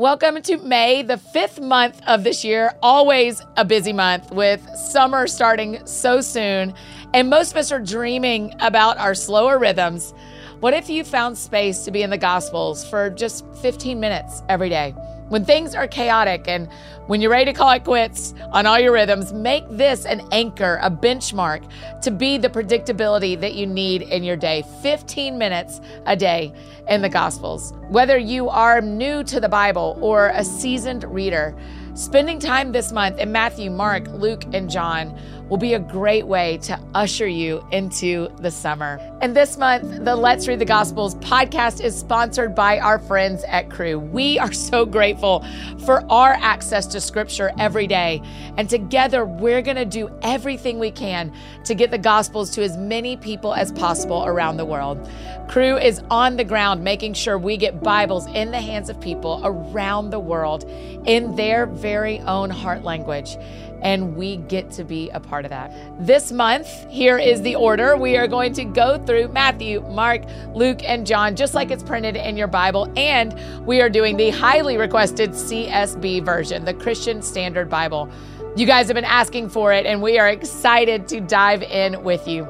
Welcome to May, the fifth month of this year. Always a busy month with summer starting so soon. And most of us are dreaming about our slower rhythms. What if you found space to be in the Gospels for just 15 minutes every day? When things are chaotic and when you're ready to call it quits on all your rhythms, make this an anchor, a benchmark to be the predictability that you need in your day. 15 minutes a day in the Gospels. Whether you are new to the Bible or a seasoned reader, spending time this month in Matthew, Mark, Luke, and John will be a great way to usher you into the summer. And this month, the Let's Read the Gospels podcast is sponsored by our friends at Cru. We are so grateful for our access to scripture every day. And together, we're going to do everything we can to get the Gospels to as many people as possible around the world. Cru is on the ground making sure we get Bibles in the hands of people around the world in their very own heart language and we get to be a part of that. This month, here is the order. We are going to go through Matthew, Mark, Luke, and John, just like it's printed in your Bible. And we are doing the highly requested CSB version, the Christian Standard Bible. You guys have been asking for it, and we are excited to dive in with you.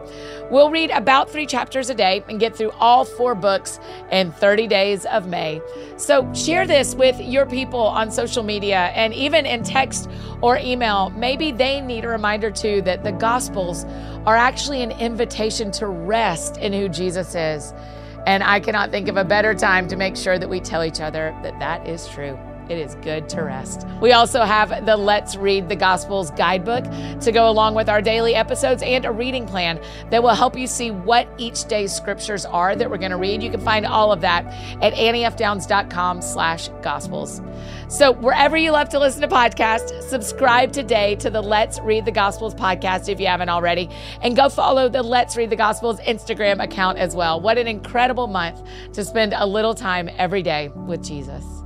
We'll read about three chapters a day and get through all four books in 30 days of May. So share this with your people on social media and even in text or email. Maybe they need a reminder too that the Gospels are actually an invitation to rest in who Jesus is. And I cannot think of a better time to make sure that we tell each other that that is true. It is good to rest. We also have the Let's Read the Gospels guidebook to go along with our daily episodes and a reading plan that will help you see what each day's scriptures are that we're going to read. You can find all of that at anniefdowns.com slash gospels. So wherever you love to listen to podcasts, subscribe today to the Let's Read the Gospels podcast if you haven't already, and go follow the Let's Read the Gospels Instagram account as well. What an incredible month to spend a little time every day with Jesus.